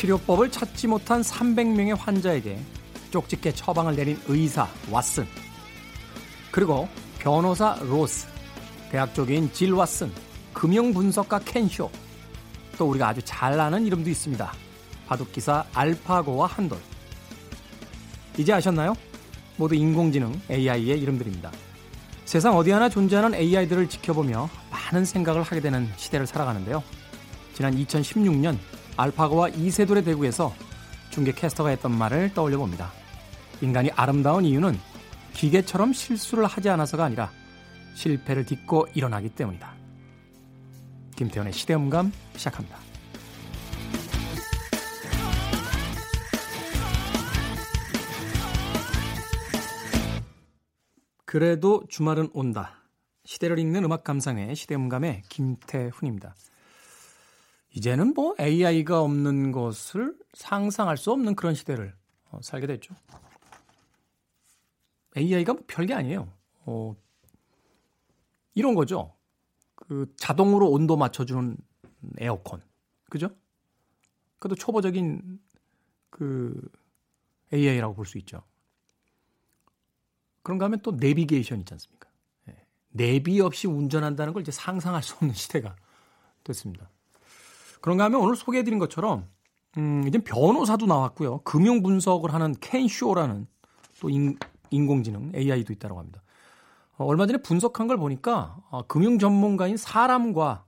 치료법을 찾지 못한 300명의 환자에게 쪽집게 처방을 내린 의사 왓슨 그리고 변호사 로스 대학 쪽인 질 왓슨 금융분석가 켄쇼 또 우리가 아주 잘 아는 이름도 있습니다. 바둑기사 알파고와 한돌 이제 아셨나요? 모두 인공지능 AI의 이름들입니다. 세상 어디 하나 존재하는 AI들을 지켜보며 많은 생각을 하게 되는 시대를 살아가는데요. 지난 2016년 알파고와 이세돌의 대구에서 중계 캐스터가 했던 말을 떠올려 봅니다. 인간이 아름다운 이유는 기계처럼 실수를 하지 않아서가 아니라 실패를 딛고 일어나기 때문이다. 김태현의 시대음감 시작합니다. 그래도 주말은 온다. 시대를 읽는 음악 감상의 시대음감의 김태훈입니다. 이제는 뭐 AI가 없는 것을 상상할 수 없는 그런 시대를 어, 살게 됐죠. AI가 뭐 별게 아니에요. 어, 이런 거죠. 그 자동으로 온도 맞춰주는 에어컨. 그죠? 그것도 초보적인 그 AI라고 볼 수 있죠. 그런가 하면 또 내비게이션 있지 않습니까? 네. 내비 없이 운전한다는 걸 이제 상상할 수 없는 시대가 됐습니다. 그런가 하면 오늘 소개해드린 것처럼 음, 이제 변호사도 나왔고요. 금융 분석을 하는 켄쇼라는 또 인, 인공지능 AI도 있다고 합니다. 어, 얼마 전에 분석한 걸 보니까 어, 금융 전문가인 사람과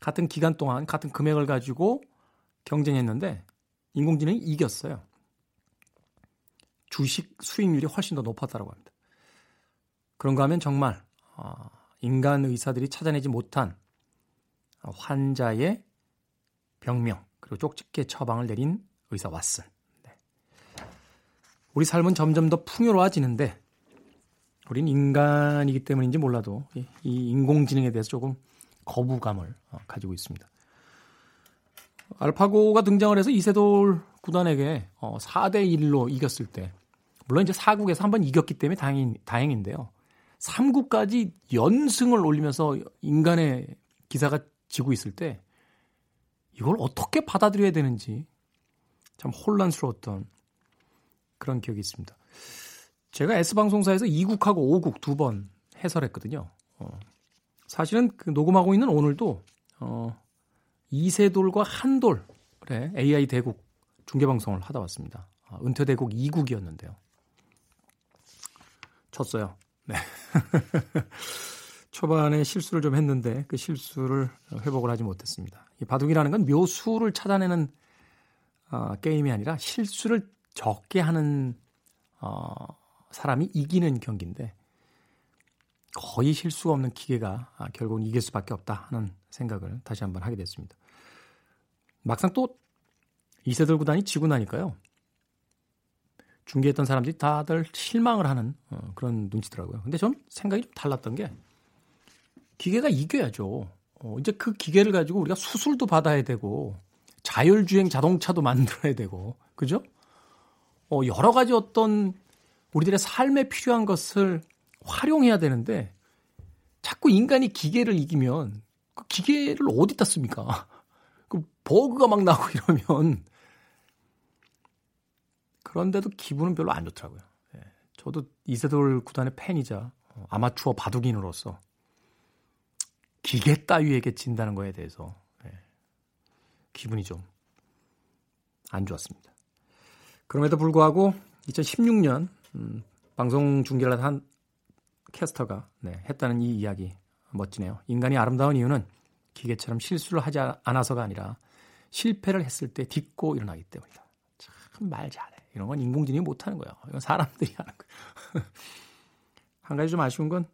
같은 기간 동안 같은 금액을 가지고 경쟁했는데 인공지능이 이겼어요. 주식 수익률이 훨씬 더 높았다고 합니다. 그런가 하면 정말 어, 인간 의사들이 찾아내지 못한 환자의 병명 그리고 쪽집게 처방을 내린 의사 왓슨. 네. 우리 삶은 점점 더 풍요로워지는데 우린 인간이기 때문인지 몰라도 이 인공지능에 대해서 조금 거부감을 어, 가지고 있습니다. 알파고가 등장을 해서 이세돌 구단에게 4대 어, 1로 이겼을 때 물론 이제 4국에서 한 번 이겼기 때문에 다행, 다행인데요. 3국까지 연승을 올리면서 인간의 기사가 지고 있을 때 이걸 어떻게 받아들여야 되는지 참 혼란스러웠던 그런 기억이 있습니다. 제가 S방송사에서 2국하고 5국 두 번 해설했거든요. 어, 사실은 그 녹음하고 있는 오늘도 어, 이세돌과 한돌의 AI 대국 중계방송을 하다 왔습니다. 아, 은퇴대국 2국이었는데요. 쳤어요. 네. 초반에 실수를 좀 했는데 그 실수를 회복을 하지 못했습니다. 이 바둑이라는 건 묘수를 찾아내는 어, 게임이 아니라 실수를 적게 하는 어, 사람이 이기는 경기인데 거의 실수가 없는 기계가 아, 결국은 이길 수밖에 없다 하는 생각을 다시 한번 하게 됐습니다. 막상 또 이세돌 구단이 지고 나니까요. 중계했던 사람들이 다들 실망을 하는 어, 그런 눈치더라고요. 근데 전 생각이 좀 달랐던 게 기계가 이겨야죠. 어, 이제 그 기계를 가지고 우리가 수술도 받아야 되고 자율주행 자동차도 만들어야 되고 그죠? 어, 여러 가지 어떤 우리들의 삶에 필요한 것을 활용해야 되는데 자꾸 인간이 기계를 이기면 그 기계를 어디다 씁니까? 그 버그가 막 나고 이러면 그런데도 기분은 별로 안 좋더라고요. 예. 저도 이세돌 구단의 팬이자 어, 아마추어 바둑인으로서 기계 따위에게 진다는 거에 대해서 예. 기분이 좀 안 좋았습니다. 그럼에도 불구하고 2016년 음, 방송 중계를 한 캐스터가 네, 했다는 이 이야기 멋지네요. 인간이 아름다운 이유는 기계처럼 실수를 하지 않아서가 아니라 실패를 했을 때 딛고 일어나기 때문이다. 참 말 잘해. 이런 건 인공지능이 못하는 거예요. 이건 사람들이 하는 거예요. 한 가지 좀 아쉬운 건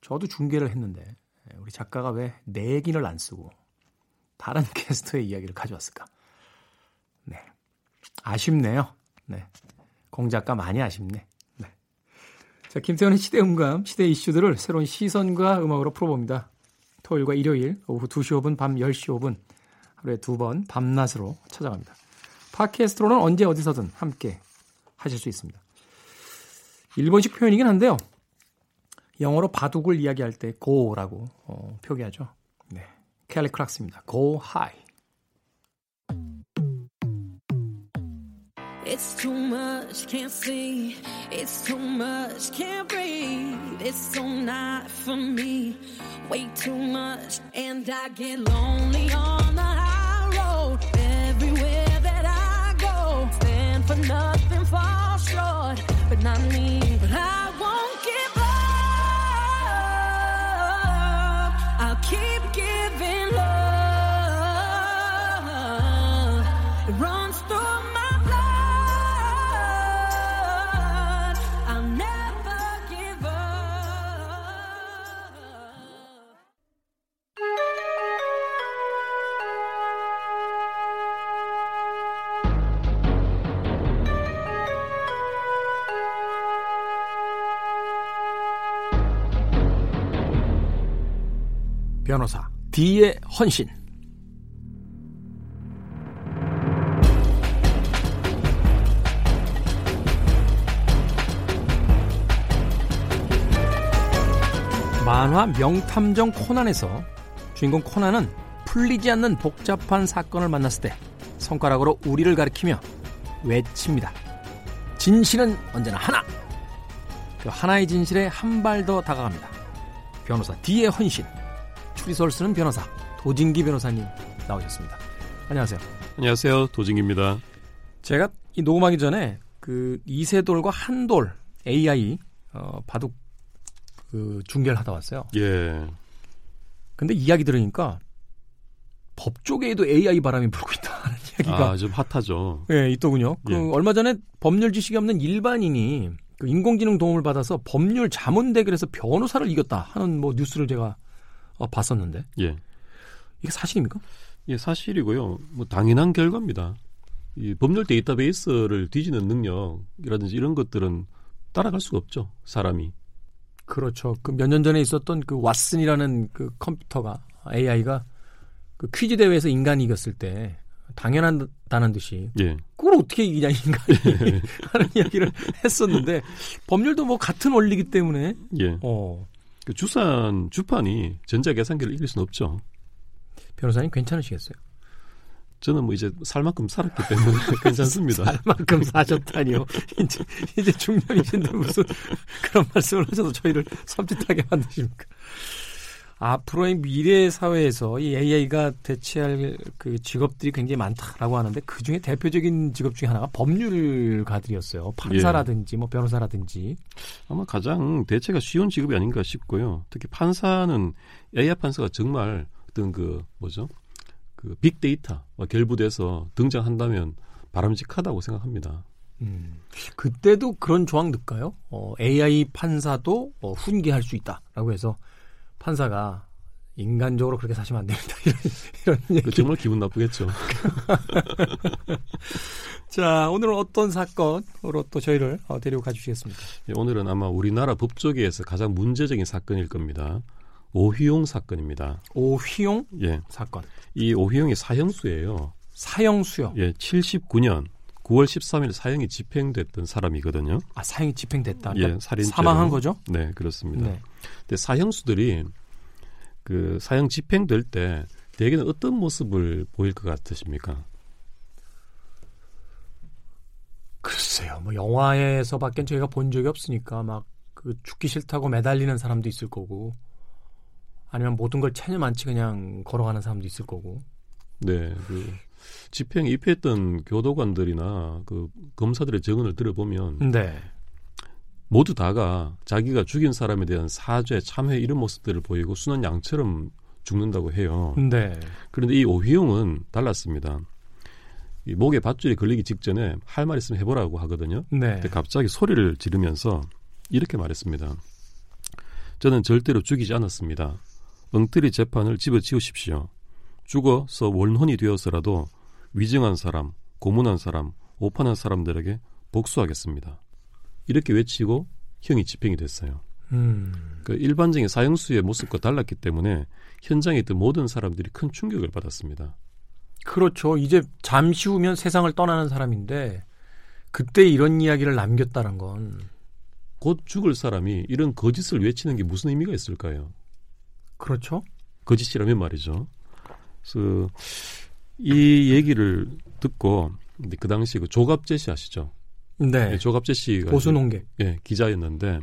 저도 중계를 했는데 우리 작가가 왜 내긴을 안 쓰고 다른 캐스터의 이야기를 가져왔을까? 네. 아쉽네요. 네. 공작가 많이 아쉽네. 네. 자, 김태현의 시대 음감, 시대 이슈들을 새로운 시선과 음악으로 풀어봅니다. 토요일과 일요일 오후 2시 5분, 밤 10시 5분 하루에 두 번 밤낮으로 찾아갑니다. 팟캐스트로는 언제 어디서든 함께 하실 수 있습니다. 일본식 표현이긴 한데요. 영어로 바둑을 이야기할 때 go라고 어, 표기하죠. 네. 캘리 크락스입니다. go high. It's too much, can't see. It's too much, can't breathe. It's so not for me. Way too much, and I get lonely on the high road. Everywhere that I go, stand for nothing, fall short, but not me. 변호사 D의 헌신. 만화 명탐정 코난에서 주인공 코난은 풀리지 않는 복잡한 사건을 만났을 때 손가락으로 우리를 가리키며 외칩니다. 진실은 언제나 하나! 그 하나의 진실에 한 발 더 다가갑니다. 변호사 D의 헌신. 추리소를 쓰는 변호사 도진기 변호사님 나오셨습니다. 안녕하세요. 안녕하세요. 도진기입니다. 제가 이 녹음하기 전에 그 이세돌과 한돌 AI 어, 바둑 그 중계를 하다 왔어요. 예. 근데 이야기 들으니까 법조계에도 AI 바람이 불고 있다는 이야기가 아, 좀 핫하죠. 예, 있더군요. 그 예. 얼마 전에 법률 지식이 없는 일반인이 그 인공지능 도움을 받아서 법률 자문 대결에서 변호사를 이겼다 하는 뭐 뉴스를 제가 어, 봤었는데 예. 이게 사실입니까? 예, 사실이고요. 뭐 당연한 결과입니다. 이 법률 데이터베이스를 뒤지는 능력이라든지 이런 것들은 따라갈 수가 없죠. 사람이. 그렇죠. 그 몇 년 전에 있었던 그 왓슨이라는 그 컴퓨터가 AI가 그 퀴즈 대회에서 인간이 이겼을 때 당연하다는 듯이 예. 그걸 어떻게 이기냐 인간이 하는 이야기를 했었는데 법률도 뭐 같은 원리이기 때문에 예. 어 그 주산 주판이 전자 계산기를 이길 수는 없죠. 변호사님 괜찮으시겠어요? 저는 뭐 이제 살 만큼 살았기 때문에 괜찮습니다. 살 만큼 사셨다니요. 이제 이제 중년이신데 무슨 그런 말씀을 하셔도 저희를 섬찟하게 만드십니까? 앞으로의 미래 사회에서 이 AI가 대체할 그 직업들이 굉장히 많다라고 하는데 그 중에 대표적인 직업 중에 하나가 법률가들이었어요. 판사라든지 뭐 변호사라든지. 아마 가장 대체가 쉬운 직업이 아닌가 싶고요. 특히 판사는 AI 판사가 정말 어떤 그 뭐죠? 그 빅데이터와 결부돼서 등장한다면 바람직하다고 생각합니다. 음, 그때도 그런 조항 넣을까요? 어, AI 판사도 어, 훈계할 수 있다라고 해서 판사가 인간적으로 그렇게 사시면 안 됩니다. 이런, 이런 그. 정말 기분 나쁘겠죠. 자, 오늘은 어떤 사건으로 또 저희를 어, 데리고 가주시겠습니까? 예, 오늘은 아마 우리나라 법조계에서 가장 문제적인 사건일 겁니다. 오휘용 사건입니다. 오휘용 예. 사건. 이 오휘용이 사형수예요. 사형수요. 예, 79년 9월 13일 사형이 집행됐던 사람이거든요. 아, 사형이 집행됐다. 예, 그러니까 살인죄로. 사망한 거죠? 네, 그렇습니다. 네. 근데 사형수들이 그 사형 집행될 때 대개는 어떤 모습을 보일 것 같으십니까? 글쎄요. 뭐 영화에서밖엔 저희가 본 적이 없으니까 막 그 죽기 싫다고 매달리는 사람도 있을 거고 아니면 모든 걸 체념한치 그냥 걸어가는 사람도 있을 거고. 네, 그 집행 입회했던 교도관들이나 그 검사들의 증언을 들어보면 네. 모두 다가 자기가 죽인 사람에 대한 사죄, 참회 이런 모습들을 보이고 순한 양처럼 죽는다고 해요. 네. 그런데 이 오휘용은 달랐습니다. 이 목에 밧줄이 걸리기 직전에 할 말 있으면 해보라고 하거든요. 네. 근데 갑자기 소리를 지르면서 이렇게 말했습니다. 저는 절대로 죽이지 않았습니다. 엉터리 재판을 집어치우십시오. 죽어서 원혼이 되어서라도 위증한 사람, 고문한 사람, 오판한 사람들에게 복수하겠습니다. 이렇게 외치고 형이 집행이 됐어요. 음. 그 일반적인 사형수의 모습과 달랐기 때문에 현장에 있던 모든 사람들이 큰 충격을 받았습니다. 그렇죠. 이제 잠시 후면 세상을 떠나는 사람인데 그때 이런 이야기를 남겼다는 건 곧 죽을 사람이 이런 거짓을 외치는 게 무슨 의미가 있을까요? 그렇죠. 거짓이라면 말이죠. 그래서 이 얘기를 듣고 근데 그 당시 그 조갑재 씨 아시죠? 네. 예, 조갑재 씨가 보수농객. 예, 기자였는데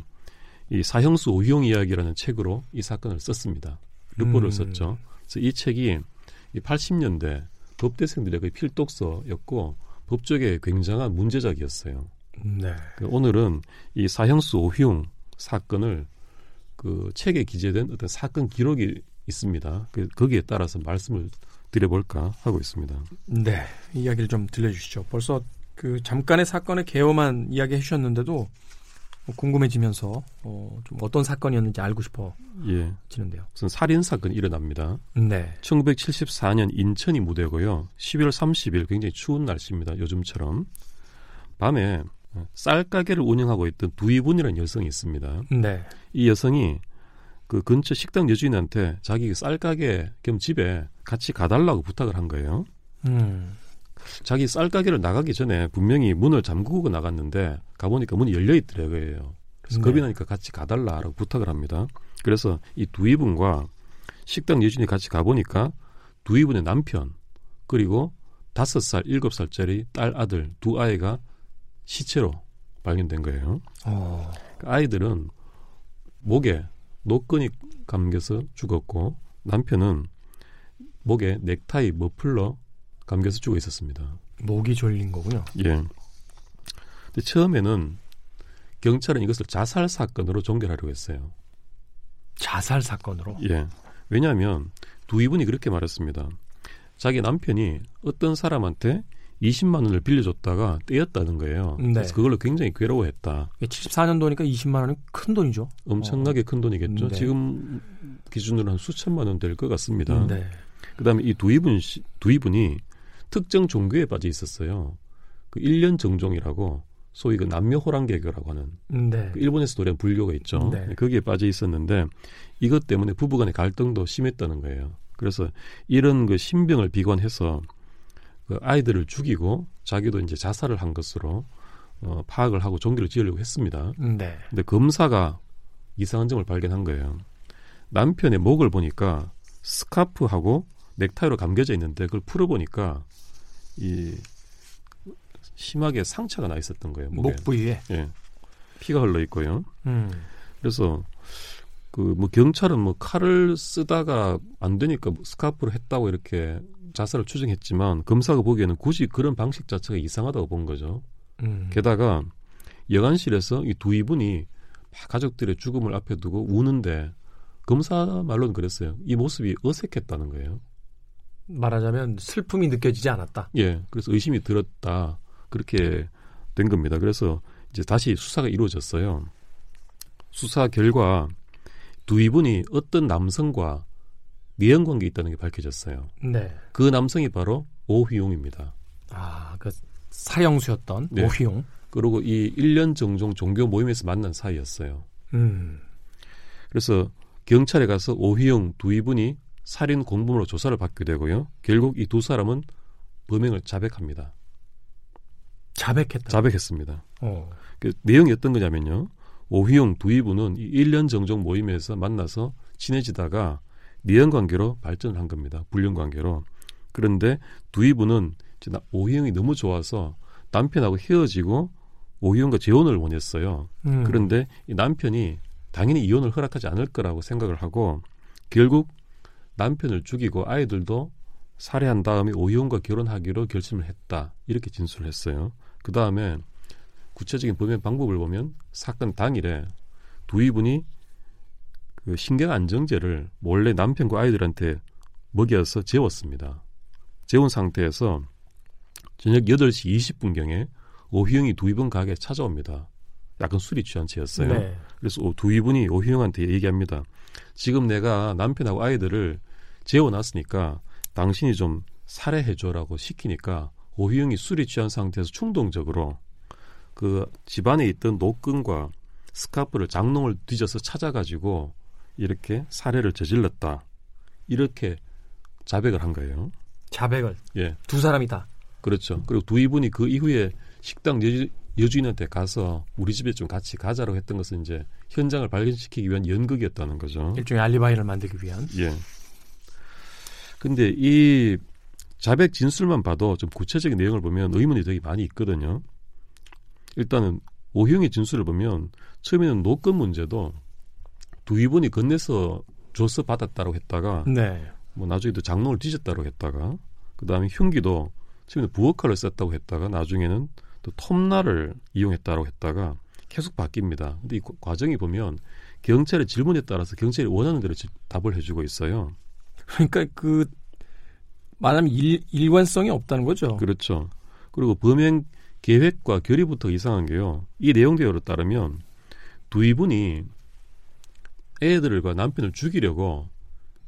이 사형수 오희용 이야기라는 책으로 이 사건을 썼습니다. 르포를 음. 썼죠. 그래서 이 책이 이 80년대 법대생들의 그 필독서였고 법조계의 굉장한 문제작이었어요. 네. 그 오늘은 이 사형수 오희용 사건을 그 책에 기재된 어떤 사건 기록이 있습니다. 그 거기에 따라서 말씀을 드려볼까 하고 있습니다. 네. 이야기를 좀 들려주시죠. 벌써 그 잠깐의 사건의 개요만 이야기해 주셨는데도 뭐 궁금해지면서 어, 좀 어떤 사건이었는지 알고 예, 싶어지는데요. 무슨 살인 사건이 일어납니다. 네. 1974년 인천이 무대고요. 11월 30일 굉장히 추운 날씨입니다. 요즘처럼 밤에 쌀 가게를 운영하고 있던 두이분이라는 여성이 있습니다. 네. 이 여성이 그 근처 식당 여주인한테 자기 쌀 가게 겸 집에 같이 가달라고 부탁을 한 거예요. 음. 자기 쌀 가게를 나가기 전에 분명히 문을 잠그고 나갔는데 가보니까 문이 열려 있더라고요. 그래서 네. 겁이 나니까 같이 가달라라고 부탁을 합니다. 그래서 이 두 이분과 식당 여주인이 같이 가보니까 두 이분의 남편 그리고 다섯 살, 일곱 살짜리 딸 아들 두 아이가 시체로 발견된 거예요. 어. 그 아이들은 목에 노끈이 감겨서 죽었고 남편은 목에 넥타이 머플러 감겨서 죽어 있었습니다. 목이 졸린 거군요. 예. 근데 처음에는 경찰은 이것을 자살 사건으로 종결하려고 했어요. 자살 사건으로. 예. 왜냐하면 두 이분이 그렇게 말했습니다. 자기 남편이 어떤 사람한테 20만 원을 빌려줬다가 떼었다는 거예요. 네. 그래서 그걸로 굉장히 괴로워했다. 74년도니까 20만 원이 큰 돈이죠. 엄청나게 큰 돈이겠죠. 네. 지금 기준으로 한 수천만 원 될 것 같습니다. 네. 그다음에 이 두 이분 씨- 두 이분이 특정 종교에 빠져 있었어요. 그 일년 정종이라고 소위 그 남녀 호랑 개교라고 하는 네. 그 일본에서 노래한 불교가 있죠. 네. 거기에 빠져 있었는데 이것 때문에 부부간의 갈등도 심했다는 거예요. 그래서 이런 그 신병을 비관해서 그 아이들을 죽이고 자기도 이제 자살을 한 것으로 어, 파악을 하고 종교를 지으려고 했습니다. 네. 근데 검사가 이상한 점을 발견한 거예요. 남편의 목을 보니까 스카프하고 넥타이로 감겨져 있는데 그걸 풀어보니까 이 심하게 상처가 나 있었던 거예요. 목에. 목 부위에. 예. 피가 흘러 있고요. 음. 그래서 그 뭐 경찰은 뭐 칼을 쓰다가 안 되니까 뭐 스카프를 했다고 이렇게 자살을 추정했지만 검사가 보기에는 굳이 그런 방식 자체가 이상하다고 본 거죠. 음. 게다가 여관실에서 이 두 이분이 막 가족들의 죽음을 앞에 두고 우는데 검사 말로는 그랬어요. 이 모습이 어색했다는 거예요. 말하자면 슬픔이 느껴지지 않았다. 예, 그래서 의심이 들었다 그렇게 된 겁니다. 그래서 이제 다시 수사가 이루어졌어요. 수사 결과 두 이분이 어떤 남성과 내연 관계 있다는 게 밝혀졌어요. 네. 그 남성이 바로 오휘용입니다. 아, 그 사형수였던 네. 오휘용. 그리고 이 1년 정종 종교 모임에서 만난 사이였어요. 음. 그래서 경찰에 가서 오휘용 두 이분이 살인 공범으로 조사를 받게 되고요. 결국 이 두 사람은 범행을 자백합니다. 자백했다. 자백했습니다. 어. 그 내용이 어떤 거냐면요. 오휘용 두 이분은 이 1년 정종 모임에서 만나서 친해지다가 내연 관계로 발전을 한 겁니다. 불륜 관계로. 그런데 두 이분은 이제 나- 오휘용이 너무 좋아서 남편하고 헤어지고 오휘용과 재혼을 원했어요. 음. 그런데 이 남편이 당연히 이혼을 허락하지 않을 거라고 생각을 하고 결국 남편을 죽이고 아이들도 살해한 다음에 오희용과 결혼하기로 결심을 했다. 이렇게 진술을 했어요. 그 다음에 구체적인 범행 방법을 보면 사건 당일에 두 이분이 그 신경 안정제를 몰래 남편과 아이들한테 먹여서 재웠습니다. 재운 상태에서 저녁 8시 20분경에 오희영이 두 이분 가게에 찾아옵니다. 약간 술이 취한 채였어요. 네. 그래서 오- 두 이분이 오희영한테 얘기합니다. 지금 내가 남편하고 아이들을 재워놨으니까 당신이 좀 살해해줘라고 시키니까 오희영이 술이 취한 상태에서 충동적으로 그 집안에 있던 노끈과 스카프를 장롱을 뒤져서 찾아가지고 이렇게 살해를 저질렀다. 이렇게 자백을 한 거예요. 자백을 예, 두 사람이 다. 그렇죠. 그리고 두 이분이 그 이후에 식당 여주, 여주인한테 가서 우리 집에 좀 같이 가자라고 했던 것은 이제 현장을 발견시키기 위한 연극이었다는 거죠. 일종의 알리바이를 만들기 위한. 예. 근데 이 자백 진술만 봐도 좀 구체적인 내용을 보면 의문이 되게 많이 있거든요. 일단은 오형의 진술을 보면 처음에는 노건 문제도 두 이분이 건네서 줘서 받았다고 했다가 네. 뭐 나중에도 장롱을 뒤졌다고 했다가 그다음에 흉기도 처음에는 부엌칼을 썼다고 했다가 나중에는 또 톱날을 이용했다고 했다가 계속 바뀝니다. 근데 이 과정이 보면 경찰의 질문에 따라서 경찰이 원하는 대로 답을 해주고 있어요. 그러니까 그 말하면 일, 일관성이 없다는 거죠. 그렇죠. 그리고 범행 계획과 결의부터 이상한 게요. 이 내용 대로 따르면 두 이분이 애들과 남편을 죽이려고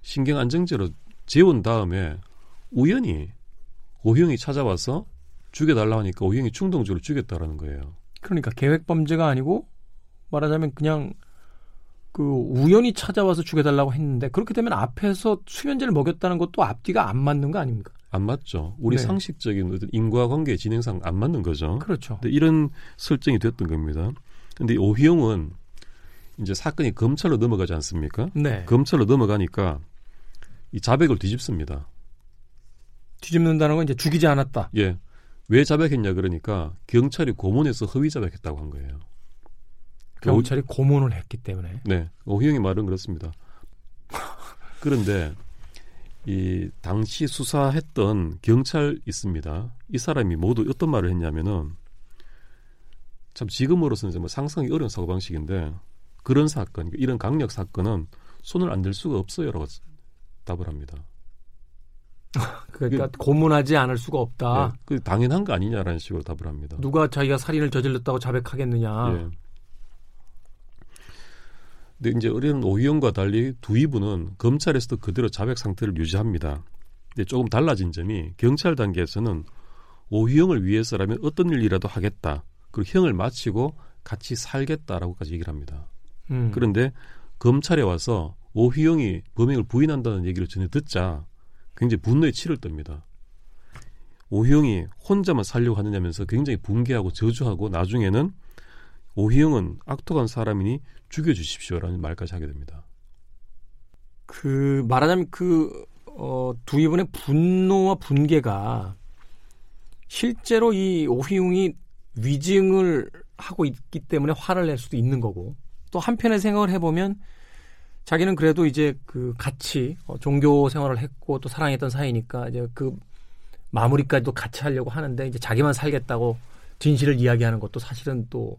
신경 안정제로 재운 다음에 우연히 오형이 찾아와서 죽여달라 하니까 오형이 충동적으로 죽였다라는 거예요. 그러니까 계획 범죄가 아니고 말하자면 그냥 그 우연히 찾아와서 죽여달라고 했는데 그렇게 되면 앞에서 수면제를 먹였다는 것도 앞뒤가 안 맞는 거 아닙니까? 안 맞죠. 우리 네. 상식적인 어떤 인과관계 진행상 안 맞는 거죠. 그렇죠. 근데 이런 설정이 됐던 겁니다. 근데 오희영은 이제 사건이 검찰로 넘어가지 않습니까? 네. 검찰로 넘어가니까 이 자백을 뒤집습니다. 뒤집는다는 건 이제 죽이지 않았다. 예. 왜 자백했냐 그러니까 경찰이 고문해서 허위 자백했다고 한 거예요. 경찰이 고문을 했기 때문에. 네. 오희영의 말은 그렇습니다. 그런데 이 당시 수사했던 경찰 있습니다. 이 사람이 모두 어떤 말을 했냐면은 참 지금으로서는 정말 상상이 어려운 사고 방식인데 그런 사건, 이런 강력 사건은 손을 안 댈 수가 없어요라고 답을 합니다. 그러니까 고문하지 않을 수가 없다. 네, 그 당연한 거 아니냐라는 식으로 답을 합니다. 누가 자기가 살인을 저질렀다고 자백하겠느냐. 예. 근데 이제 어린 오희영과 달리 두 이분은 검찰에서도 그대로 자백 상태를 유지합니다. 근데 조금 달라진 점이 경찰 단계에서는 오희영을 위해서라면 어떤 일이라도 하겠다. 그리고 형을 마치고 같이 살겠다라고까지 얘기를 합니다. 음. 그런데 검찰에 와서 오희영이 범행을 부인한다는 얘기를 전해 듣자 굉장히 분노에 치를 떱니다. 오희영이 혼자만 살려고 하느냐면서 굉장히 붕괴하고 저주하고 나중에는 오희영은 악독한 사람이니 죽여주십시오라는 말까지 하게 됩니다. 그 말하자면 그 어, 두 이분의 분노와 분개가 실제로 이 오희웅이 위증을 하고 있기 때문에 화를 낼 수도 있는 거고 또 한편의 생각을 해보면 자기는 그래도 이제 그 같이 어, 종교 생활을 했고 또 사랑했던 사이니까 이제 그 마무리까지도 같이 하려고 하는데 이제 자기만 살겠다고 진실을 이야기하는 것도 사실은 또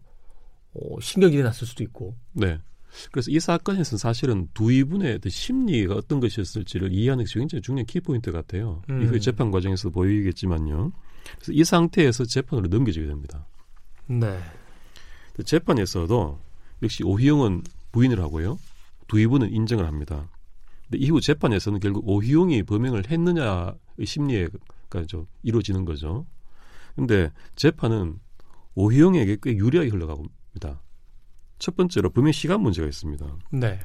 어, 신경질이 났을 수도 있고 네. 그래서 이 사건에서는 사실은 두 이분의 그 심리가 어떤 것이었을지를 이해하는 것이 굉장히 중요한 키포인트 같아요. 음. 이후에 재판 과정에서 보이겠지만요. 그래서 이 상태에서 재판으로 넘겨지게 됩니다. 네. 재판에서도 역시 오희영은 부인을 하고요. 두 이분은 인정을 합니다. 근데 이후 재판에서는 결국 오희영이 범행을 했느냐의 심리가 좀 이루어지는 거죠. 근데 재판은 오희영에게 꽤 유리하게 흘러 갑니다. 첫 번째로 범행 시간 문제가 있습니다. 네.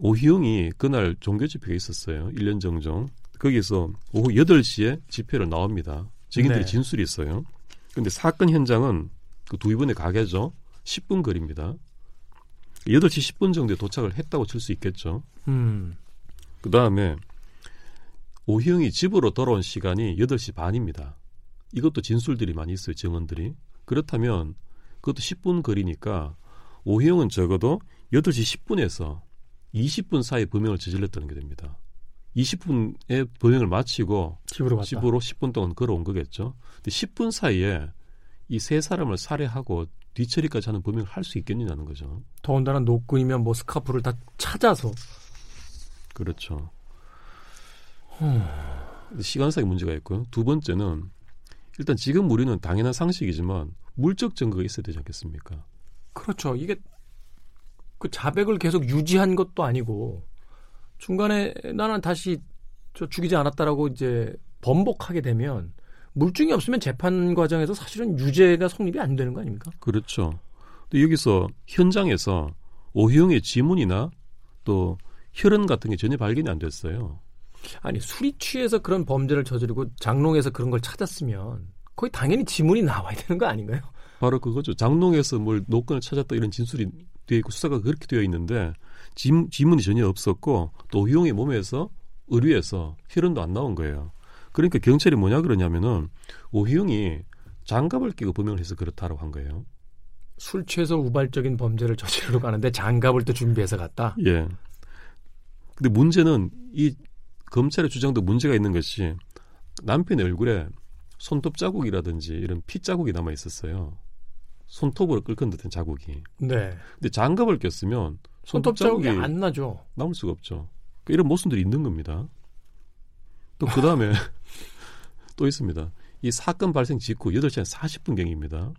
오희영이 그날 종교 집회가 있었어요. 1년 정정. 거기서 오후 8시에 집회를 나옵니다. 증인들이 네. 진술이 있어요. 근데 사건 현장은 그 두 이분의 가게죠. 10분 거리입니다. 8시 10분 정도에 도착을 했다고 칠 수 있겠죠. 음. 그 다음에 오희영이 집으로 돌아온 시간이 8시 반입니다. 이것도 진술들이 많이 있어요, 증언들이. 그렇다면 그것도 10분 거리니까 오희영은 적어도 8시 10분에서 20분 사이 범행을 저질렀다는 게 됩니다. 20분에 범행을 마치고 집으로. 집으로 10분 동안 걸어온 거겠죠. 근데 10분 사이에 이 세 사람을 살해하고 뒤처리까지 하는 범행을 할 수 있겠느냐는 거죠. 더군다나 노끈이면 뭐 스카프를 다 찾아서 그렇죠. 시간상의 문제가 있고요. 두 번째는 일단 지금 우리는 당연한 상식이지만 물적 증거가 있어야 되지 않겠습니까? 그렇죠. 이게 그 자백을 계속 유지한 것도 아니고 중간에 나는 다시 저 죽이지 않았다라고 이제 번복하게 되면 물증이 없으면 재판 과정에서 사실은 유죄가 성립이 안 되는 거 아닙니까? 그렇죠. 근데 여기서 현장에서 오희영의 지문이나 또 혈흔 같은 게 전혀 발견이 안 됐어요. 아니 술이 취해서 그런 범죄를 저지르고 장롱에서 그런 걸 찾았으면 거의 당연히 지문이 나와야 되는 거 아닌가요? 바로 그거죠. 장롱에서 뭘 노건을 찾았다 이런 진술이 되어 있고 수사가 그렇게 되어 있는데 지, 지문이 전혀 없었고 또 오희영의 몸에서 의뢰에서 혈흔도 안 나온 거예요. 그러니까 경찰이 뭐냐 그러냐면은 오희영이 장갑을 끼고 범행을 해서 그렇다고 한 거예요. 술 취해서 우발적인 범죄를 저지르러 가는데 장갑을 또 준비해서 갔다. 예. 근데 문제는 이 검찰의 주장도 문제가 있는 것이 남편의 얼굴에 손톱 자국이라든지 이런 피 자국이 남아 있었어요. 손톱으로 끓건 듯한 자국이. 네. 근데 장갑을 꼈으면 손톱 자국이 안 나죠. 남을 수가 없죠. 그러니까 이런 모순들이 있는 겁니다. 또 그 다음에 또 있습니다. 이 사건 발생 직후 8시 한 40분경입니다.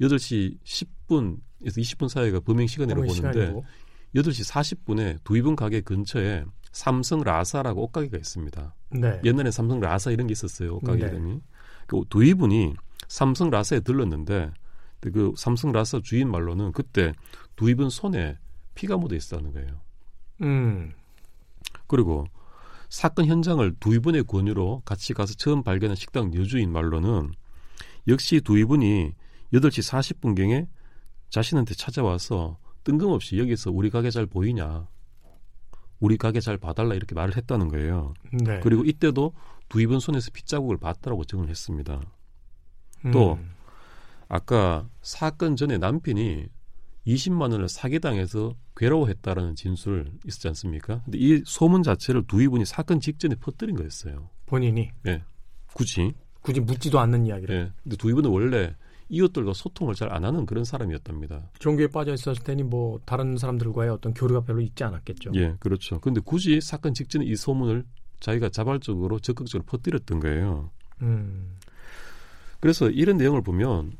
8시 10분에서 20분 사이가 범행 시간이라고 범행 보는데 시간이고. 8시 40분에 두이분 가게 근처에 삼성 라사라고 옷가게가 있습니다. 네. 옛날에 삼성 라사 이런 게 있었어요. 옷가게 네. 이름이. 그 두이분이 삼성 라사에 들렀는데 그 삼성 라사 주인 말로는 그때 두이분 손에 피가 묻어 있었다는 거예요. 음. 그리고 사건 현장을 두이분의 권유로 같이 가서 처음 발견한 식당 여주인 말로는 역시 두이분이 8시 40분경에 자신한테 찾아와서 뜬금없이 여기서 우리 가게 잘 보이냐 우리 가게 잘 봐달라 이렇게 말을 했다는 거예요. 네. 그리고 이때도 두이분 손에서 핏자국을 봤다라고 증언을 했습니다. 또 음. 아까 사건 전에 남편이 20만 원을 사기당해서 괴로워했다라는 진술 있었지 않습니까? 근데 이 소문 자체를 두 이분이 사건 직전에 퍼뜨린 거였어요. 본인이 예. 굳이. 굳이 묻지도 않는 이야기를 예. 근데 두 이분은 원래 이웃들과 소통을 잘 안 하는 그런 사람이었답니다. 종교에 빠져 있었을 테니 뭐 다른 사람들과의 어떤 교류가 별로 있지 않았겠죠. 예, 그렇죠. 근데 굳이 사건 직전에 이 소문을 자기가 자발적으로 적극적으로 퍼뜨렸던 거예요. 음. 그래서 이런 내용을 보면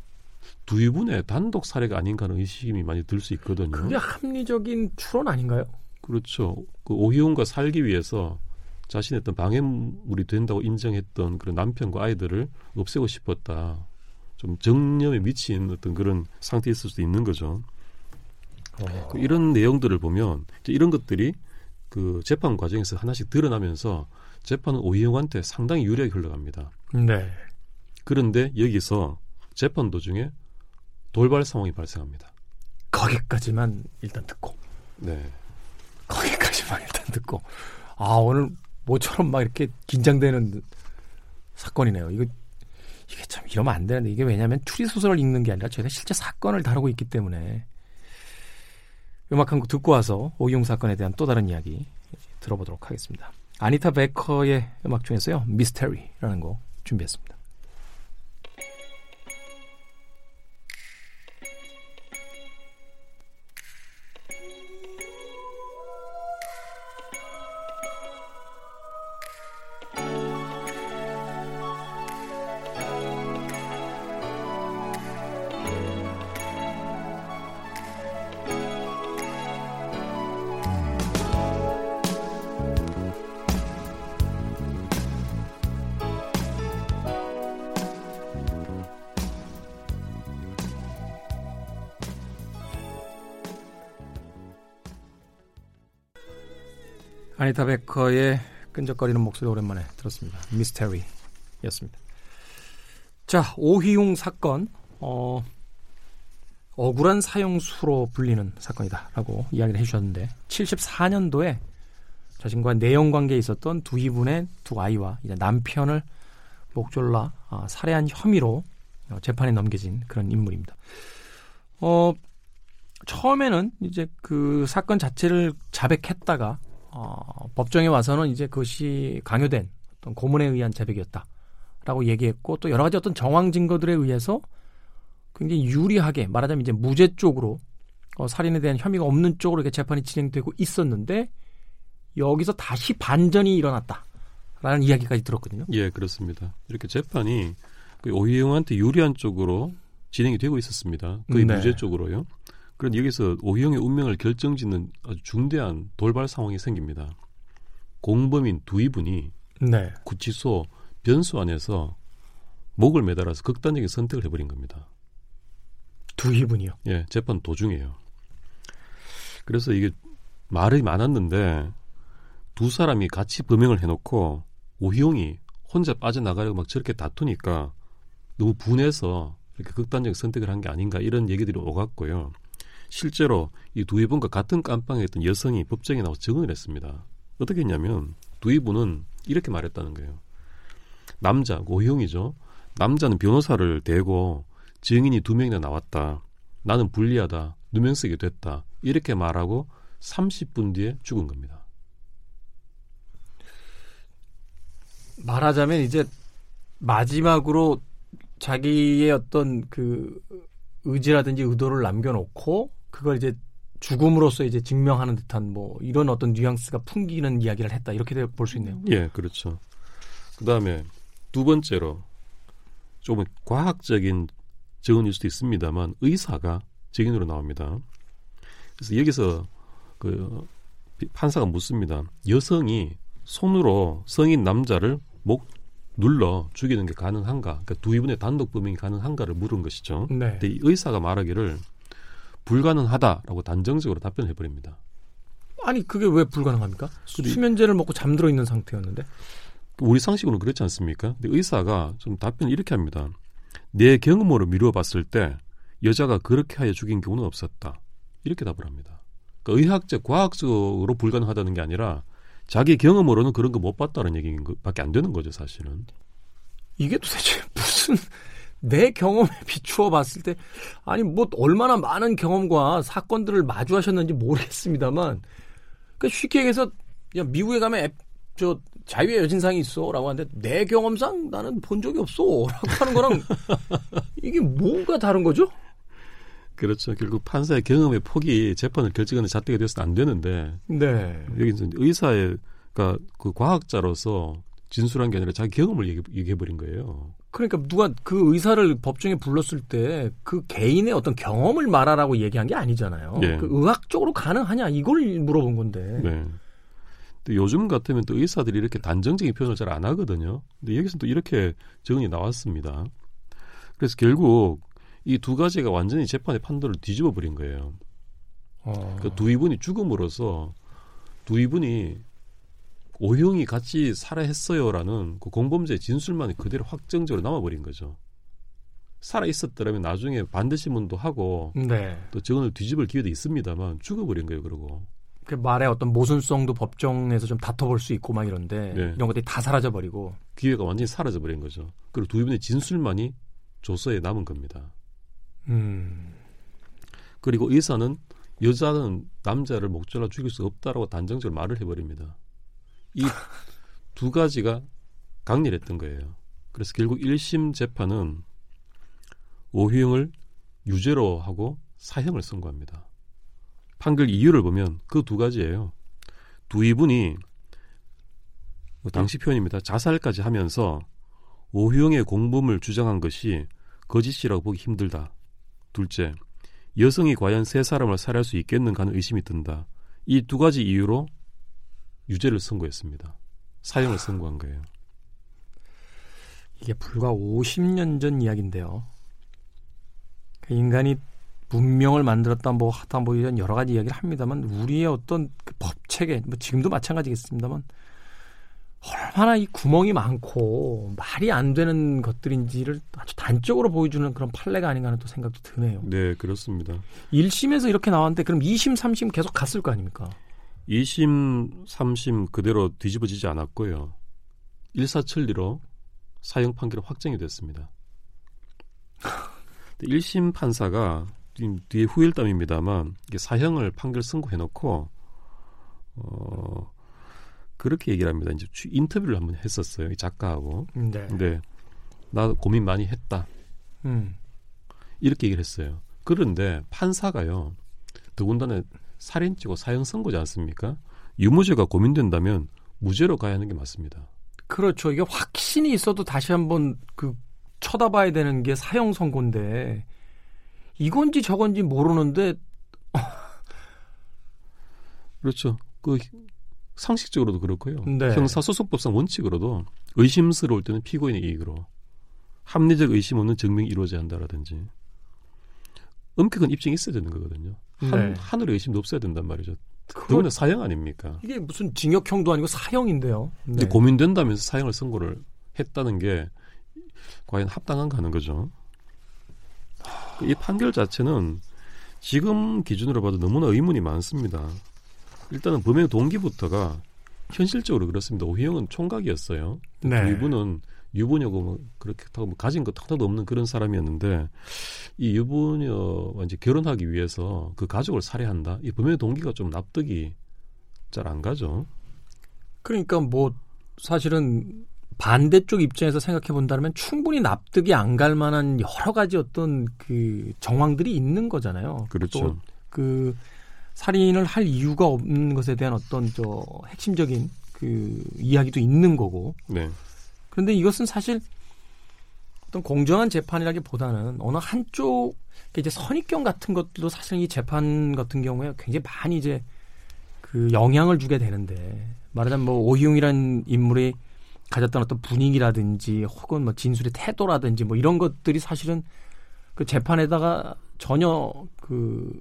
두 이분의 단독 살해가 아닌가 하는 의심이 많이 들 수 있거든요. 그게 합리적인 추론 아닌가요? 그렇죠. 그 오희용과 살기 위해서 자신의 어떤 방해물이 된다고 인정했던 그런 남편과 아이들을 없애고 싶었다. 좀 정념에 미친 어떤 그런 상태에 있을 수도 있는 거죠. 어. 그 이런 내용들을 보면 이런 것들이 그 재판 과정에서 하나씩 드러나면서 재판은 오희영한테 상당히 유리하게 흘러갑니다. 네. 그런데 여기서 재판 도중에 돌발 상황이 발생합니다. 거기까지만 일단 듣고 네. 거기까지만 일단 듣고 아 오늘 모처럼 막 이렇게 긴장되는 사건이네요. 이거 이게 참 이러면 안 되는데 이게 왜냐하면 추리 소설을 읽는 게 아니라 저희가 실제 사건을 다루고 있기 때문에 음악 한 곡 듣고 와서 오용 사건에 대한 또 다른 이야기 들어보도록 하겠습니다. 아니타 베커의 음악 중에서요 미스테리라는 곡 준비했습니다. 아니타 베커의 끈적거리는 목소리 오랜만에 들었습니다. 미스테리였습니다. 자, 오희용 사건, 어, 억울한 사형수로 불리는 사건이다라고 이야기를 해주셨는데 74년도에 자신과 내연 관계에 있었던 두 이분의 두 아이와 이제 남편을 목졸라 아, 살해한 혐의로 어, 재판에 넘겨진 그런 인물입니다. 어, 처음에는 이제 그 사건 자체를 자백했다가 어, 법정에 와서는 이제 그것이 강요된 어떤 고문에 의한 자백이었다라고 얘기했고 또 여러 가지 어떤 정황 증거들에 의해서 굉장히 유리하게 말하자면 이제 무죄 쪽으로 어, 살인에 대한 혐의가 없는 쪽으로 이렇게 재판이 진행되고 있었는데 여기서 다시 반전이 일어났다라는 이야기까지 들었거든요. 예, 그렇습니다. 이렇게 재판이 그 오희영한테 유리한 쪽으로 진행이 되고 있었습니다. 거의 네. 무죄 쪽으로요. 그런데 여기서 오희영의 운명을 결정짓는 아주 중대한 돌발 상황이 생깁니다. 공범인 두 이분이 네. 구치소 변수 안에서 목을 매달아서 극단적인 선택을 해버린 겁니다. 두 이분이요. 예, 재판 도중에요. 그래서 이게 말이 많았는데 두 사람이 같이 범행을 해놓고 오희용이 혼자 빠져나가려고 막 저렇게 다투니까 너무 분해서 이렇게 극단적 선택을 한 게 아닌가 이런 얘기들이 오갔고요. 실제로 이 두 이분과 같은 깜빵에 있던 여성이 법정에 나와서 증언을 했습니다. 어떻게 했냐면 두이분은 이렇게 말했다는 거예요. 남자 고형이죠. 남자는 변호사를 대고 증인이 두 명이나 나왔다. 나는 불리하다. 누명 쓰게 됐다. 이렇게 말하고 30분 뒤에 죽은 겁니다. 말하자면 이제 마지막으로 자기의 어떤 그 의지라든지 의도를 남겨놓고 그걸 이제 죽음으로써 이제 증명하는 듯한 뭐 이런 어떤 뉘앙스가 풍기는 이야기를 했다 이렇게 볼 수 있네요. 예, 그렇죠. 그 다음에 두 번째로 조금 과학적인 증언일 수도 있습니다만 의사가 증인으로 나옵니다. 그래서 여기서 그 판사가 묻습니다. 여성이 손으로 성인 남자를 목 눌러 죽이는 게 가능한가? 그러니까 두이분의 단독 범행이 가능한가를 물은 것이죠. 네. 근데 이 의사가 말하기를 불가능하다라고 단정적으로 답변해 버립니다. 아니 그게 왜 불가능합니까? 수면제를 먹고 잠들어 있는 상태였는데. 우리 상식으로는 그렇지 않습니까? 근데 의사가 좀 답변을 이렇게 합니다. 내 경험으로 미루어 봤을 때 여자가 그렇게 하여 죽인 경우는 없었다. 이렇게 답을 합니다. 그러니까 의학적, 과학적으로 불가능하다는 게 아니라 자기 경험으로는 그런 거 못 봤다는 얘기인 것밖에 안 되는 거죠, 사실은. 이게 도대체 무슨 내 경험에 비추어 봤을 때 아니 뭐 얼마나 많은 경험과 사건들을 마주하셨는지 모르겠습니다만 그 쉽게 얘기해서 야 미국에 가면 앱, 저 자유의 여신상이 있어라고 하는데 내 경험상 나는 본 적이 없어라고 하는 거랑 이게 뭐가 다른 거죠? 그렇죠. 결국 판사의 경험의 폭이 재판을 결정하는 잣대가 되어서는 안 되는데 네. 여기 이제 의사의 그러니까 그 과학자로서 진술한 게 아니라 자기 경험을 얘기, 얘기해버린 거예요. 그러니까 누가 그 의사를 법정에 불렀을 때 그 개인의 어떤 경험을 말하라고 얘기한 게 아니잖아요. 예. 그 의학적으로 가능하냐 이걸 물어본 건데. 네. 근데 요즘 같으면 또 의사들이 이렇게 단정적인 표현을 잘 안 하거든요. 근데 여기서 또 이렇게 증언이 나왔습니다. 그래서 결국 이 두 가지가 완전히 재판의 판도를 뒤집어 버린 거예요. 어. 그두 이분이 죽음으로써 두 이분이 오형이 같이 살아했어요라는 그 공범죄 진술만이 그대로 확정적으로 남아버린 거죠. 살아 있었더라면 나중에 반대신문도 하고 네. 또 증언을 뒤집을 기회도 있습니다만 죽어버린 거예요. 그러고 그 말의 어떤 모순성도 법정에서 좀 다퉈볼 수 있고 막 이런데 네. 이런 것들이 다 사라져 버리고 기회가 완전히 사라져 버린 거죠. 그리고 두 이분의 진술만이 조서에 남은 겁니다. 음. 그리고 의사는 여자는 남자를 목졸라 죽일 수 없다라고 단정적으로 말을 해버립니다. 이 두 가지가 강렬했던 거예요. 그래서 결국 1심 재판은 오희영을 유죄로 하고 사형을 선고합니다. 판결 이유를 보면 그 두 가지예요. 두 이분이 뭐 당시 표현입니다. 자살까지 하면서 오희영의 공범을 주장한 것이 거짓이라고 보기 힘들다. 둘째, 여성이 과연 세 사람을 살해할 수 있겠는가 하는 의심이 든다. 이 두 가지 이유로 유죄를 선고했습니다. 사형을 선고한 거예요. 이게 불과 50년 전 이야기인데요. 그 인간이 문명을 만들었다 뭐 하다 뭐 이런 여러 가지 이야기를 합니다만 우리의 어떤 그 법 체계 뭐 지금도 마찬가지겠습니다만 얼마나 이 구멍이 많고 말이 안 되는 것들인지를 아주 단적으로 보여주는 그런 판례가 아닌가 하는 또 생각도 드네요. 네, 그렇습니다. 1심에서 이렇게 나왔는데 그럼 2심, 3심 계속 갔을 거 아닙니까? 2심, 3심 그대로 뒤집어지지 않았고요. 일사천리로 사형 판결이 확정이 됐습니다. 1심 판사가 뒤에 후일담입니다만 사형을 판결 선고해놓고 어 그렇게 얘기를 합니다. 이제 취- 인터뷰를 한번 했었어요. 이 작가하고. 네. 근데 나 고민 많이 했다. 음. 이렇게 얘기를 했어요. 그런데 판사가요. 더군다나 살인죄고 사형 선고지 않습니까? 유무죄가 고민된다면 무죄로 가야 하는 게 맞습니다. 그렇죠. 이게 확신이 있어도 다시 한번 그 쳐다봐야 되는 게 사형 선고인데 이건지 저건지 모르는데 그렇죠. 그 상식적으로도 그렇고요. 네. 형사소송법상 원칙으로도 의심스러울 때는 피고인의 이익으로 합리적 의심 없는 증명이 이루어져야 한다라든지 엄격한 입증이 있어야 되는 거거든요. 한, 네. 하늘의 의심도 없어야 된단 말이죠. 그거- 그거는 사형 아닙니까? 이게 무슨 징역형도 아니고 사형인데요. 네. 근데 고민된다면서 사형을 선고를 했다는 게 과연 합당한가 하는 거죠. 이 판결 자체는 지금 기준으로 봐도 너무나 의문이 많습니다. 일단은 범행 동기부터가 현실적으로 그렇습니다. 오희영은 총각이었어요. 네. 이분은 유부녀고 뭐 그렇게 하고 뭐 가진 것 하나도 없는 그런 사람이었는데 이 유부녀와 이제 결혼하기 위해서 그 가족을 살해한다. 이 범행 동기가 좀 납득이 잘 안 가죠. 그러니까 뭐 사실은 반대쪽 입장에서 생각해 본다면 충분히 납득이 안 갈 만한 여러 가지 어떤 그 정황들이 있는 거잖아요. 그렇죠. 또그 살인을 할 이유가 없는 것에 대한 어떤 저 핵심적인 그 이야기도 있는 거고. 네. 그런데 이것은 사실 어떤 공정한 재판이라기보다는 어느 한쪽 이제 선입견 같은 것들도 사실 이 재판 같은 경우에 굉장히 많이 이제 그 영향을 주게 되는데 말하자면 뭐 오희용이라는 인물이 가졌던 어떤 분위기라든지 혹은 뭐 진술의 태도라든지 뭐 이런 것들이 사실은 그 재판에다가 전혀 그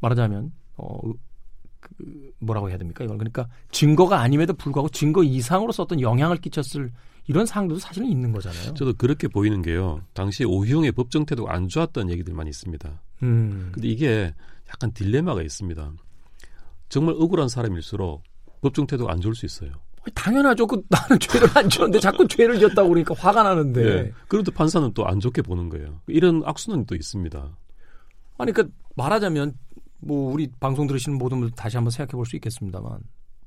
말하자면 어 그 뭐라고 해야 됩니까? 이걸. 그러니까 증거가 아님에도 불구하고 증거 이상으로서 어떤 영향을 끼쳤을 이런 사항들도 사실은 있는 거잖아요. 저도 그렇게 보이는 게요. 당시 오희용의 법정 태도가 안 좋았던 얘기들 많이 있습니다. 음. 근데 이게 약간 딜레마가 있습니다. 정말 억울한 사람일수록 법정 태도가 안 좋을 수 있어요. 당연하죠. 그 나는 죄를 안 지었는데 자꾸 죄를 지었다고 그러니까 화가 나는데. 네. 그런데 판사는 또 안 좋게 보는 거예요. 이런 악순환이 또 있습니다. 아니 그러니까 말하자면 뭐 우리 방송 들으시는 모든 분들 다시 한번 생각해 볼 수 있겠습니다만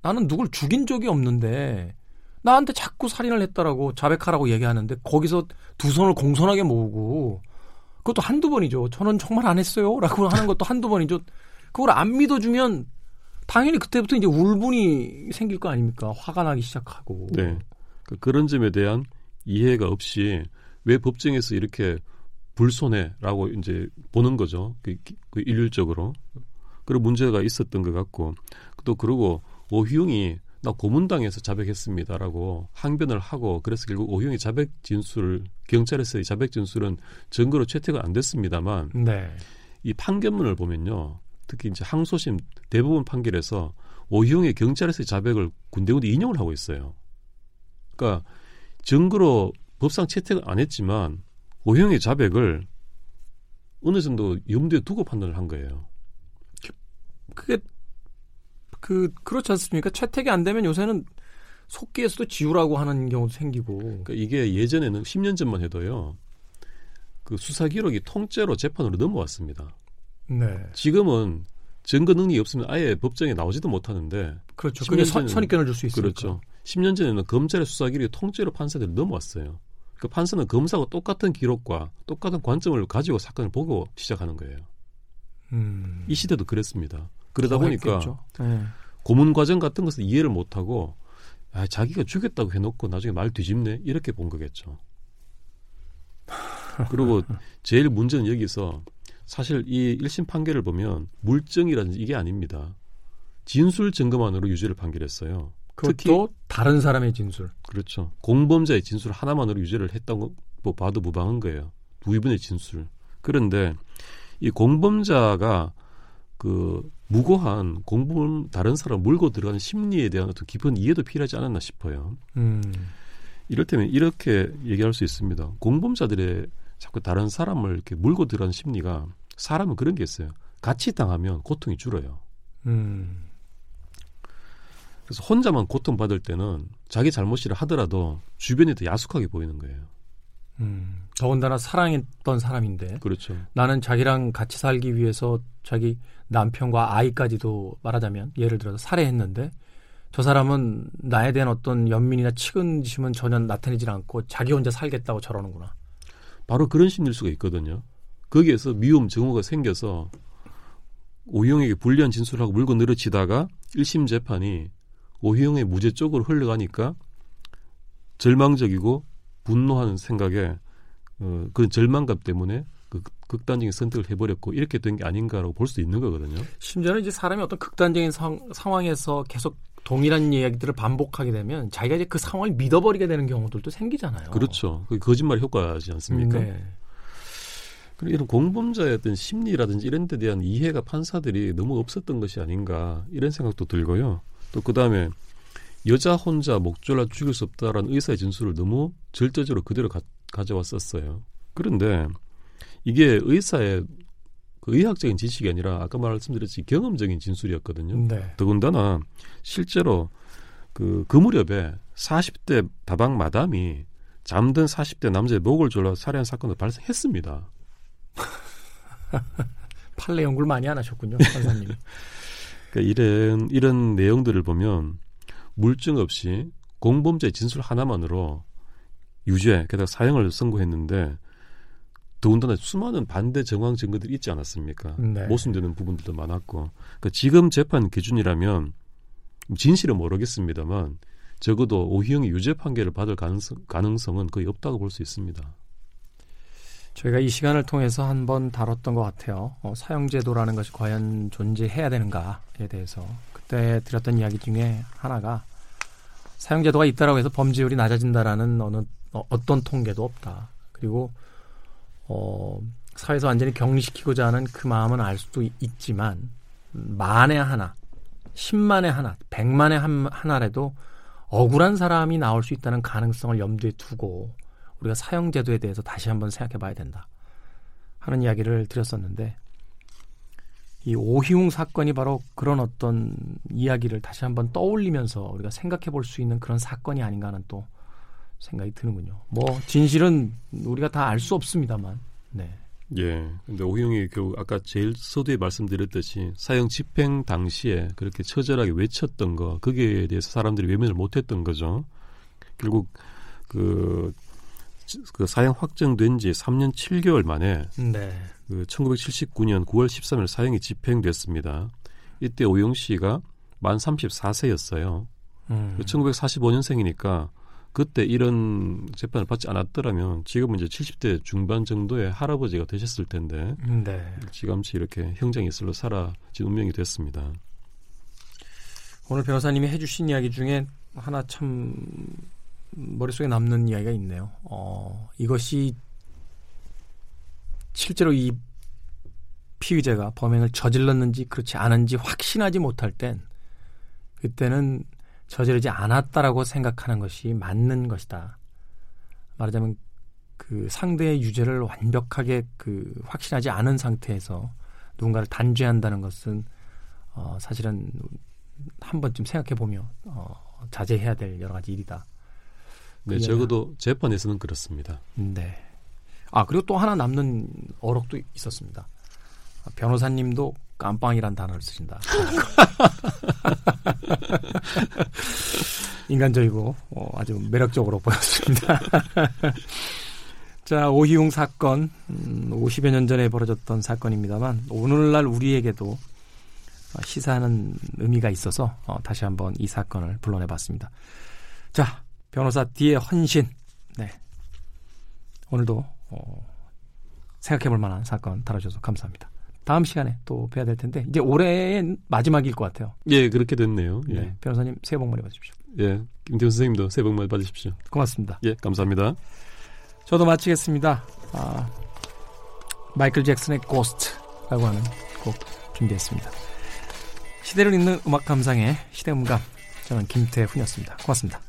나는 누굴 죽인 적이 없는데 나한테 자꾸 살인을 했다라고 자백하라고 얘기하는데 거기서 두 손을 공손하게 모으고 그것도 한두 번이죠. 저는 정말 안 했어요 라고 하는 것도 한두 번이죠. 그걸 안 믿어주면 당연히 그때부터 이제 울분이 생길 거 아닙니까? 화가 나기 시작하고. 네. 그 그런 점에 대한 이해가 없이 왜 법정에서 이렇게 불손해라고 이제 보는 거죠. 그, 그 일률적으로. 그런 문제가 있었던 것 같고 또 그러고 오희용이 나 고문당해서 자백했습니다라고 항변을 하고 그래서 결국 오희용의 자백 진술 경찰에서의 자백 진술은 증거로 채택은 안 됐습니다만 네. 이 판결문을 보면요. 특히 이제 항소심 대부분 판결에서 오희용의 경찰에서의 자백을 군대군이 인용을 하고 있어요. 그러니까 증거로 법상 채택을 안 했지만 오희용의 자백을 어느 정도 염두에 두고 판단을 한 거예요. 그게 그 그렇지 않습니까? 채택이 안 되면 요새는 속기에서도 지우라고 하는 경우도 생기고. 그러니까 이게 예전에는 10년 전만 해도요. 그 수사 기록이 통째로 재판으로 넘어왔습니다. 네. 지금은 증거 능력이 없으면 아예 법정에 나오지도 못하는데 그렇죠. 10년 그게 선, 선입견을 줄 수 있으니까. 그렇죠. 10년 전에는 검찰의 수사 기록이 통째로 판사들이 넘어왔어요. 그 판사는 검사가 똑같은 기록과 똑같은 관점을 가지고 사건을 보고 시작하는 거예요. 음. 이 시대도 그랬습니다. 그러다 더 보니까. 네. 고문 과정 같은 것을 이해를 못하고 아, 자기가 죽였다고 해놓고 나중에 말 뒤집네 이렇게 본 거겠죠. 그리고 제일 문제는 여기서 사실 이 1심 판결을 보면 물증이라든지 이게 아닙니다. 진술 증거만으로 유죄를 판결했어요. 그것도 다른 사람의 진술. 그렇죠. 공범자의 진술 하나만으로 유죄를 했다고 뭐 봐도 무방한 거예요. 부인분의 진술. 그런데 이 공범자가 그 무고한 공범 다른 사람 물고 들어가는 심리에 대한 어떤 깊은 이해도 필요하지 않았나 싶어요. 음. 이를테면 이렇게 얘기할 수 있습니다. 공범자들의 자꾸 다른 사람을 이렇게 물고 들어가는 심리가 사람은 그런 게 있어요. 같이 당하면 고통이 줄어요. 음. 그래서 혼자만 고통받을 때는 자기 잘못이라 하더라도 주변이 더 야속하게 보이는 거예요. 음. 더군다나 사랑했던 사람인데 그렇죠. 나는 자기랑 같이 살기 위해서 자기 남편과 아이까지도 말하자면 예를 들어서 살해했는데 저 사람은 나에 대한 어떤 연민이나 측은심은 전혀 나타내질 않고 자기 혼자 살겠다고 저러는구나. 바로 그런 심리일 수가 있거든요. 거기에서 미움 증오가 생겨서 오희영에게 불리한 진술을 하고 물고 늘어지다가 1심 재판이 오희영의 무죄 쪽으로 흘러가니까 절망적이고 분노하는 생각에 어, 그런 절망감 때문에 그 극단적인 선택을 해버렸고 이렇게 된 게 아닌가라고 볼 수 있는 거거든요. 심지어는 이제 사람이 어떤 극단적인 상, 상황에서 계속 동일한 이야기들을 반복하게 되면 자기가 이제 그 상황을 믿어버리게 되는 경우들도 생기잖아요. 그렇죠. 그 거짓말 효과지 않습니까? 네. 그리고 이런 공범자의 어떤 심리라든지 이런 데 대한 이해가 판사들이 너무 없었던 것이 아닌가 이런 생각도 들고요. 또 그다음에 여자 혼자 목졸라 죽일 수 없다라는 의사의 진술을 너무 절대적으로 그대로 가, 가져왔었어요. 그런데 이게 의사의 그 의학적인 지식이 아니라 아까 말씀드렸듯이 경험적인 진술이었거든요. 네. 더군다나 실제로 그, 그 무렵에 40대 다방 마담이 잠든 40대 남자의 목을 졸라 살해한 사건도 발생했습니다. 판례 연구를 많이 안 하셨군요, 판사님이. 그러니까 이런 이런 내용들을 보면 물증 없이 공범죄 진술 하나만으로 유죄 게다가 사형을 선고했는데 더군다나 수많은 반대 정황 증거들이 있지 않았습니까? 네. 모순되는 부분들도 많았고 그러니까 지금 재판 기준이라면 진실은 모르겠습니다만 적어도 오희영이 유죄 판결을 받을 가능성, 가능성은 거의 없다고 볼 수 있습니다. 저희가 이 시간을 통해서 한번 다뤘던 것 같아요. 어, 사형제도라는 것이 과연 존재해야 되는가에 대해서 그때 드렸던 이야기 중에 하나가 사형제도가 있다라고 해서 범죄율이 낮아진다라는 어느 어, 어떤 통계도 없다. 그리고 어, 사회에서 완전히 격리시키고자 하는 그 마음은 알 수도 있지만 만에 하나, 십만에 하나, 백만에 한, 하나라도 억울한 사람이 나올 수 있다는 가능성을 염두에 두고 우리가 사형제도에 대해서 다시 한번 생각해 봐야 된다. 하는 이야기를 드렸었는데, 이 오희웅 사건이 바로 그런 어떤 이야기를 다시 한번 떠올리면서 우리가 생각해 볼 수 있는 그런 사건이 아닌가 하는 또 생각이 드는군요. 뭐, 진실은 우리가 다 알 수 없습니다만, 네. 예. 근데 오희영이 결국 아까 제일 서두에 말씀드렸듯이 사형 집행 당시에 그렇게 처절하게 외쳤던 거, 거기에 대해서 사람들이 외면을 못했던 거죠. 결국 그, 그 사형 확정된 지 3년 7개월 만에 네. 그 1979년 9월 13일 사형이 집행됐습니다. 이때 오영 씨가 만 34세였어요. 음. 1945년생이니까 그때 이런 재판을 받지 않았더라면 지금은 이제 70대 중반 정도의 할아버지가 되셨을 텐데 네. 지감치 이렇게 형장이 슬로 사라진 운명이 됐습니다. 오늘 변호사님이 해주신 이야기 중에 하나 참 머릿속에 남는 이야기가 있네요. 어, 이것이 실제로 이 피의자가 범행을 저질렀는지 그렇지 않은지 확신하지 못할 땐 그때는 저지르지 않았다라고 생각하는 것이 맞는 것이다. 말하자면 그 상대의 유죄를 완벽하게 그 확신하지 않은 상태에서 누군가를 단죄한다는 것은 어 사실은 한 번쯤 생각해 보며 어 자제해야 될 여러 가지 일이다. 네, 그 적어도 재판에서는 그렇습니다. 네. 아 그리고 또 하나 남는 어록도 있었습니다. 변호사님도 깜빵이란 단어를 쓰신다. 인간적이고 어, 아주 매력적으로 보였습니다. 자 오희용 사건 음, 50여 년 전에 벌어졌던 사건입니다만 오늘날 우리에게도 어, 시사하는 의미가 있어서 어, 다시 한번 이 사건을 불러내 봤습니다. 자 변호사 뒤의 헌신 네 오늘도 어, 생각해 볼 만한 사건 다뤄줘서 감사합니다. 다음 시간에 또 뵈야 될 텐데 이제 올해의 마지막일 것 같아요. 예, 그렇게 됐네요. 예. 네, 변호사님 새해 복 많이 받으십시오. 예. 김태훈 선생님도 새해 복 많이 받으십시오. 고맙습니다. 예, 감사합니다. 저도 마치겠습니다. 아, 마이클 잭슨의 고스트라고 하는 곡 준비했습니다. 시대를 잇는 음악 감상의 시대음감 저는 김태훈이었습니다. 고맙습니다.